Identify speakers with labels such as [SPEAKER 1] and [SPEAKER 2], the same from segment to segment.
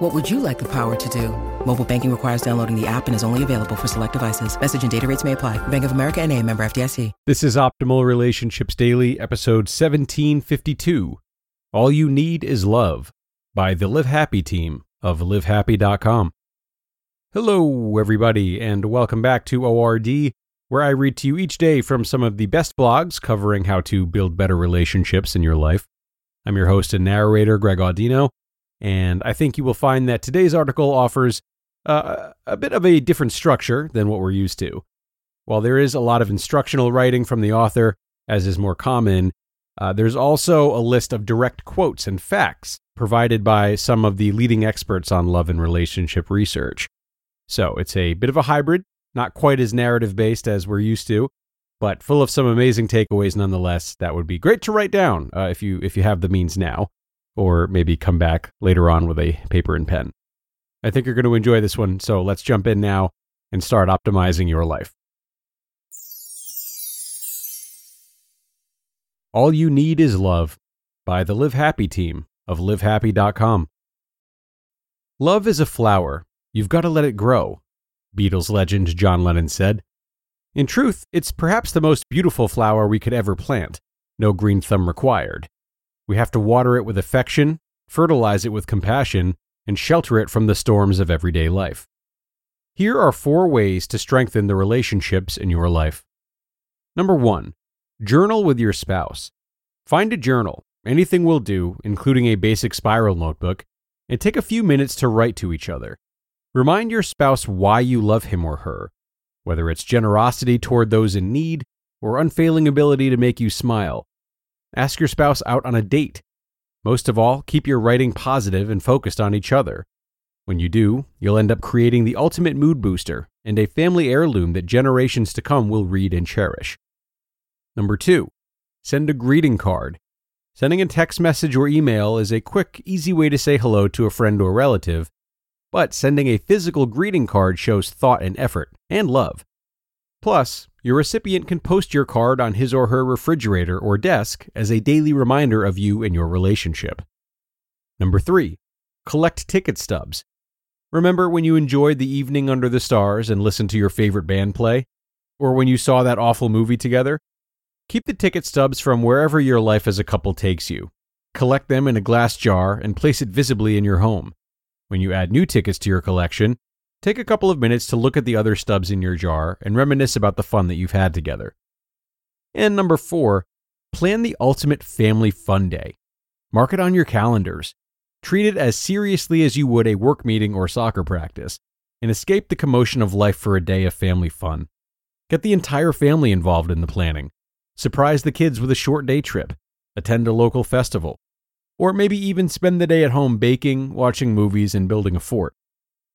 [SPEAKER 1] What would you like the power to do? Mobile banking requires downloading the app and is only available for select devices. Message and data rates may apply. Bank of America and a member FDIC.
[SPEAKER 2] This is Optimal Relationships Daily, episode 1752. All You Need Is Love by the Live Happy team of livehappy.com. Hello, everybody, and welcome back to ORD, where I read to you each day from some of the best blogs covering how to build better relationships in your life. I'm your host and narrator, Greg Audino, and I think you will find that today's article offers uh, a bit of a different structure than what we're used to. While there is a lot of instructional writing from the author, as is more common, uh, there's also a list of direct quotes and facts provided by some of the leading experts on love and relationship research. So it's a bit of a hybrid, not quite as narrative based as we're used to, but full of some amazing takeaways nonetheless. That would be great to write down uh, if you if you have the means now, or maybe come back later on with a paper and pen. I think you're going to enjoy this one, so let's jump in now and start optimizing your life. All You Need Is Love by the Live Happy team of livehappy.com. Love is a flower You've got to let it grow, Beatles legend John Lennon said. In truth, it's perhaps the most beautiful flower we could ever plant, no green thumb required. We have to water it with affection, fertilize it with compassion, and shelter it from the storms of everyday life. Here are four ways to strengthen the relationships in your life. Number one, journal with your spouse. Find a journal, anything will do, including a basic spiral notebook, and take a few minutes to write to each other. Remind your spouse why you love him or her, whether it's generosity toward those in need or unfailing ability to make you smile. Ask your spouse out on a date. Most of all, keep your writing positive and focused on each other. When you do, you'll end up creating the ultimate mood booster and a family heirloom that generations to come will read and cherish. Number two, send a greeting card. Sending a text message or email is a quick, easy way to say hello to a friend or relative, but sending a physical greeting card shows thought and effort, and love. Plus, your recipient can post your card on his or her refrigerator or desk as a daily reminder of you and your relationship. Number 3. Collect ticket stubs. Remember when you enjoyed the evening under the stars and listened to your favorite band play? Or when you saw that awful movie together? Keep the ticket stubs from wherever your life as a couple takes you. Collect them in a glass jar and place it visibly in your home. When you add new tickets to your collection, take a couple of minutes to look at the other stubs in your jar and reminisce about the fun that you've had together. And number four, plan the ultimate family fun day. Mark it on your calendars. Treat it as seriously as you would a work meeting or soccer practice, and escape the commotion of life for a day of family fun. Get the entire family involved in the planning. Surprise the kids with a short day trip. Attend a local festival or maybe even spend the day at home baking, watching movies, and building a fort.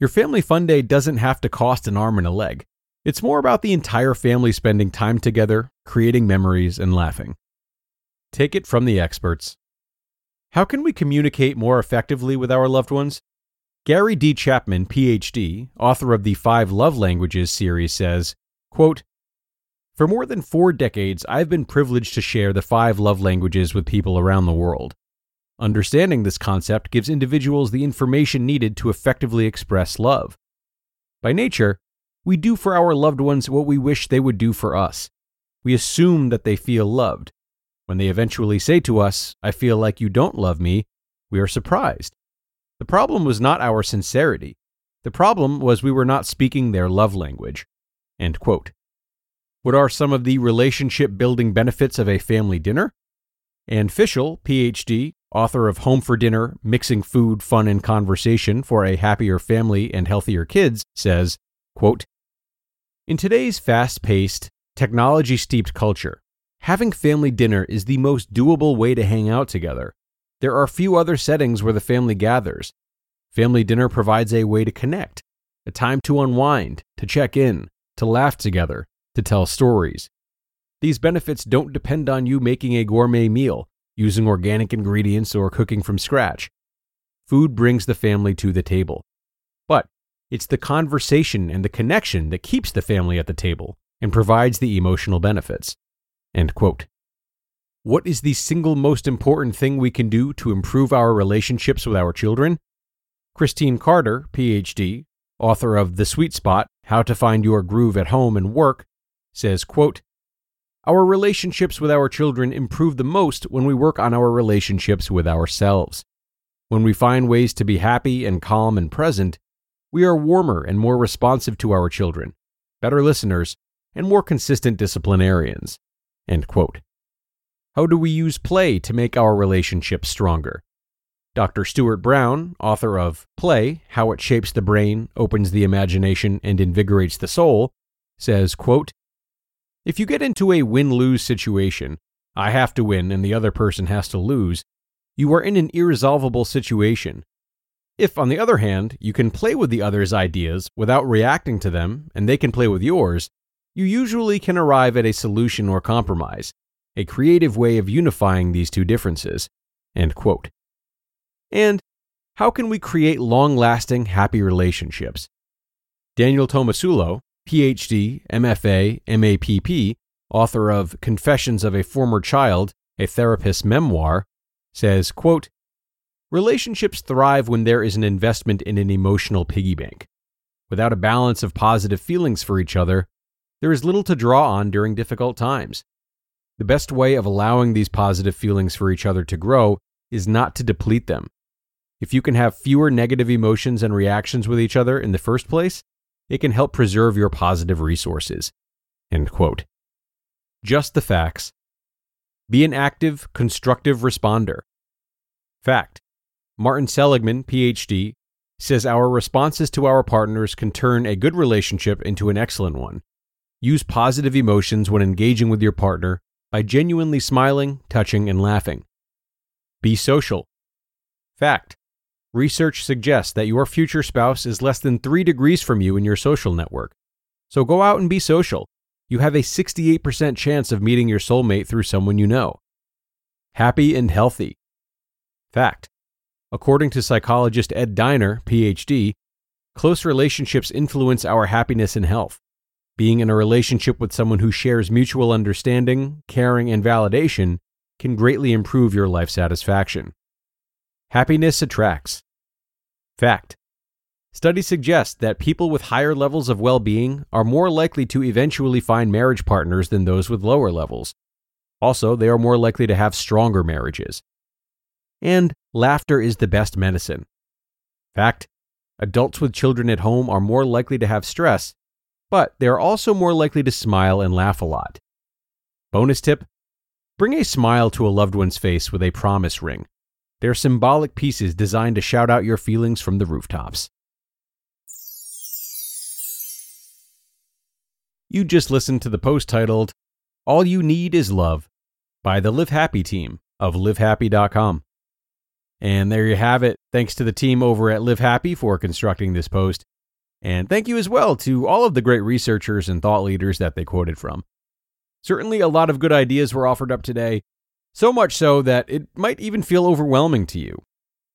[SPEAKER 2] Your family fun day doesn't have to cost an arm and a leg. It's more about the entire family spending time together, creating memories, and laughing. Take it from the experts. How can we communicate more effectively with our loved ones? Gary D. Chapman, PhD, author of the Five Love Languages series, says, quote, For more than four decades, I've been privileged to share the five love languages with people around the world. Understanding this concept gives individuals the information needed to effectively express love. By nature, we do for our loved ones what we wish they would do for us. We assume that they feel loved. When they eventually say to us, I feel like you don't love me, we are surprised. The problem was not our sincerity. The problem was we were not speaking their love language. What are some of the relationship building benefits of a family dinner? Anne Fishel, PhD, author of Home for Dinner Mixing Food, Fun, and Conversation for a Happier Family and Healthier Kids, says, quote, In today's fast paced, technology steeped culture, having family dinner is the most doable way to hang out together. There are few other settings where the family gathers. Family dinner provides a way to connect, a time to unwind, to check in, to laugh together, to tell stories. These benefits don't depend on you making a gourmet meal, using organic ingredients, or cooking from scratch. Food brings the family to the table. But it's the conversation and the connection that keeps the family at the table and provides the emotional benefits. End quote. What is the single most important thing we can do to improve our relationships with our children? Christine Carter, PhD, author of The Sweet Spot How to Find Your Groove at Home and Work, says, quote, Our relationships with our children improve the most when we work on our relationships with ourselves. When we find ways to be happy and calm and present, we are warmer and more responsive to our children, better listeners, and more consistent disciplinarians. How do we use play to make our relationships stronger? Dr. Stuart Brown, author of Play How It Shapes the Brain, Opens the Imagination, and Invigorates the Soul, says, quote, If you get into a win lose situation, I have to win and the other person has to lose, you are in an irresolvable situation. If, on the other hand, you can play with the other's ideas without reacting to them and they can play with yours, you usually can arrive at a solution or compromise, a creative way of unifying these two differences. And how can we create long lasting, happy relationships? Daniel Tomasulo, PhD, MFA, MAPP, author of Confessions of a Former Child, a Therapist's Memoir, says, quote, Relationships thrive when there is an investment in an emotional piggy bank. Without a balance of positive feelings for each other, there is little to draw on during difficult times. The best way of allowing these positive feelings for each other to grow is not to deplete them, if you can have fewer negative emotions and reactions with each other in the first place, it can help preserve your positive resources. End quote. Just the facts. Be an active, constructive responder. Fact. Martin Seligman, PhD, says our responses to our partners can turn a good relationship into an excellent one. Use positive emotions when engaging with your partner by genuinely smiling, touching, and laughing. Be social. Fact. Research suggests that your future spouse is less than three degrees from you in your social network. So go out and be social. You have a 68% chance of meeting your soulmate through someone you know. Happy and healthy. Fact. According to psychologist Ed Diener, PhD, close relationships influence our happiness and health. Being in a relationship with someone who shares mutual understanding, caring, and validation can greatly improve your life satisfaction. Happiness attracts. Fact. Studies suggest that people with higher levels of well being are more likely to eventually find marriage partners than those with lower levels. Also, they are more likely to have stronger marriages. And laughter is the best medicine. Fact. Adults with children at home are more likely to have stress, but they are also more likely to smile and laugh a lot. Bonus tip Bring a smile to a loved one's face with a promise ring they're symbolic pieces designed to shout out your feelings from the rooftops. You just listened to the post titled, All You Need Is Love by the Live Happy team of livehappy.com. And there you have it. Thanks to the team over at Live Happy for constructing this post. And thank you as well to all of the great researchers and thought leaders that they quoted from. Certainly, a lot of good ideas were offered up today, so much so that it might even feel overwhelming to you.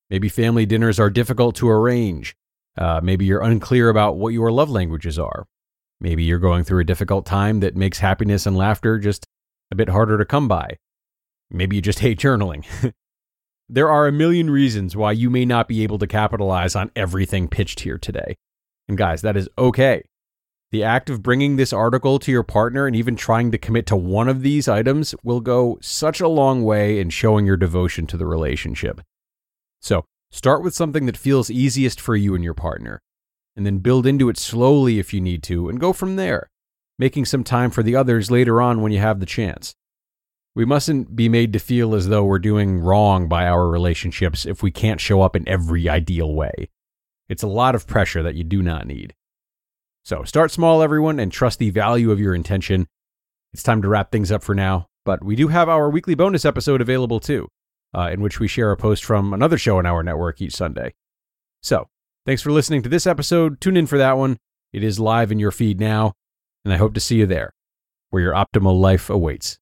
[SPEAKER 2] Maybe family dinners are difficult to arrange. Uh, maybe you're unclear about what your love languages are. Maybe you're going through a difficult time that makes happiness and laughter just a bit harder to come by. Maybe you just hate journaling. there are a million reasons why you may not be able to capitalize on everything pitched here today. And guys, that is okay. The act of bringing this article to your partner and even trying to commit to one of these items will go such a long way in showing your devotion to the relationship. So, start with something that feels easiest for you and your partner, and then build into it slowly if you need to, and go from there, making some time for the others later on when you have the chance. We mustn't be made to feel as though we're doing wrong by our relationships if we can't show up in every ideal way. It's a lot of pressure that you do not need. So start small, everyone, and trust the value of your intention. It's time to wrap things up for now, but we do have our weekly bonus episode available too, uh, in which we share a post from another show on our network each Sunday. So thanks for listening to this episode. Tune in for that one. It is live in your feed now, and I hope to see you there. where your optimal life awaits.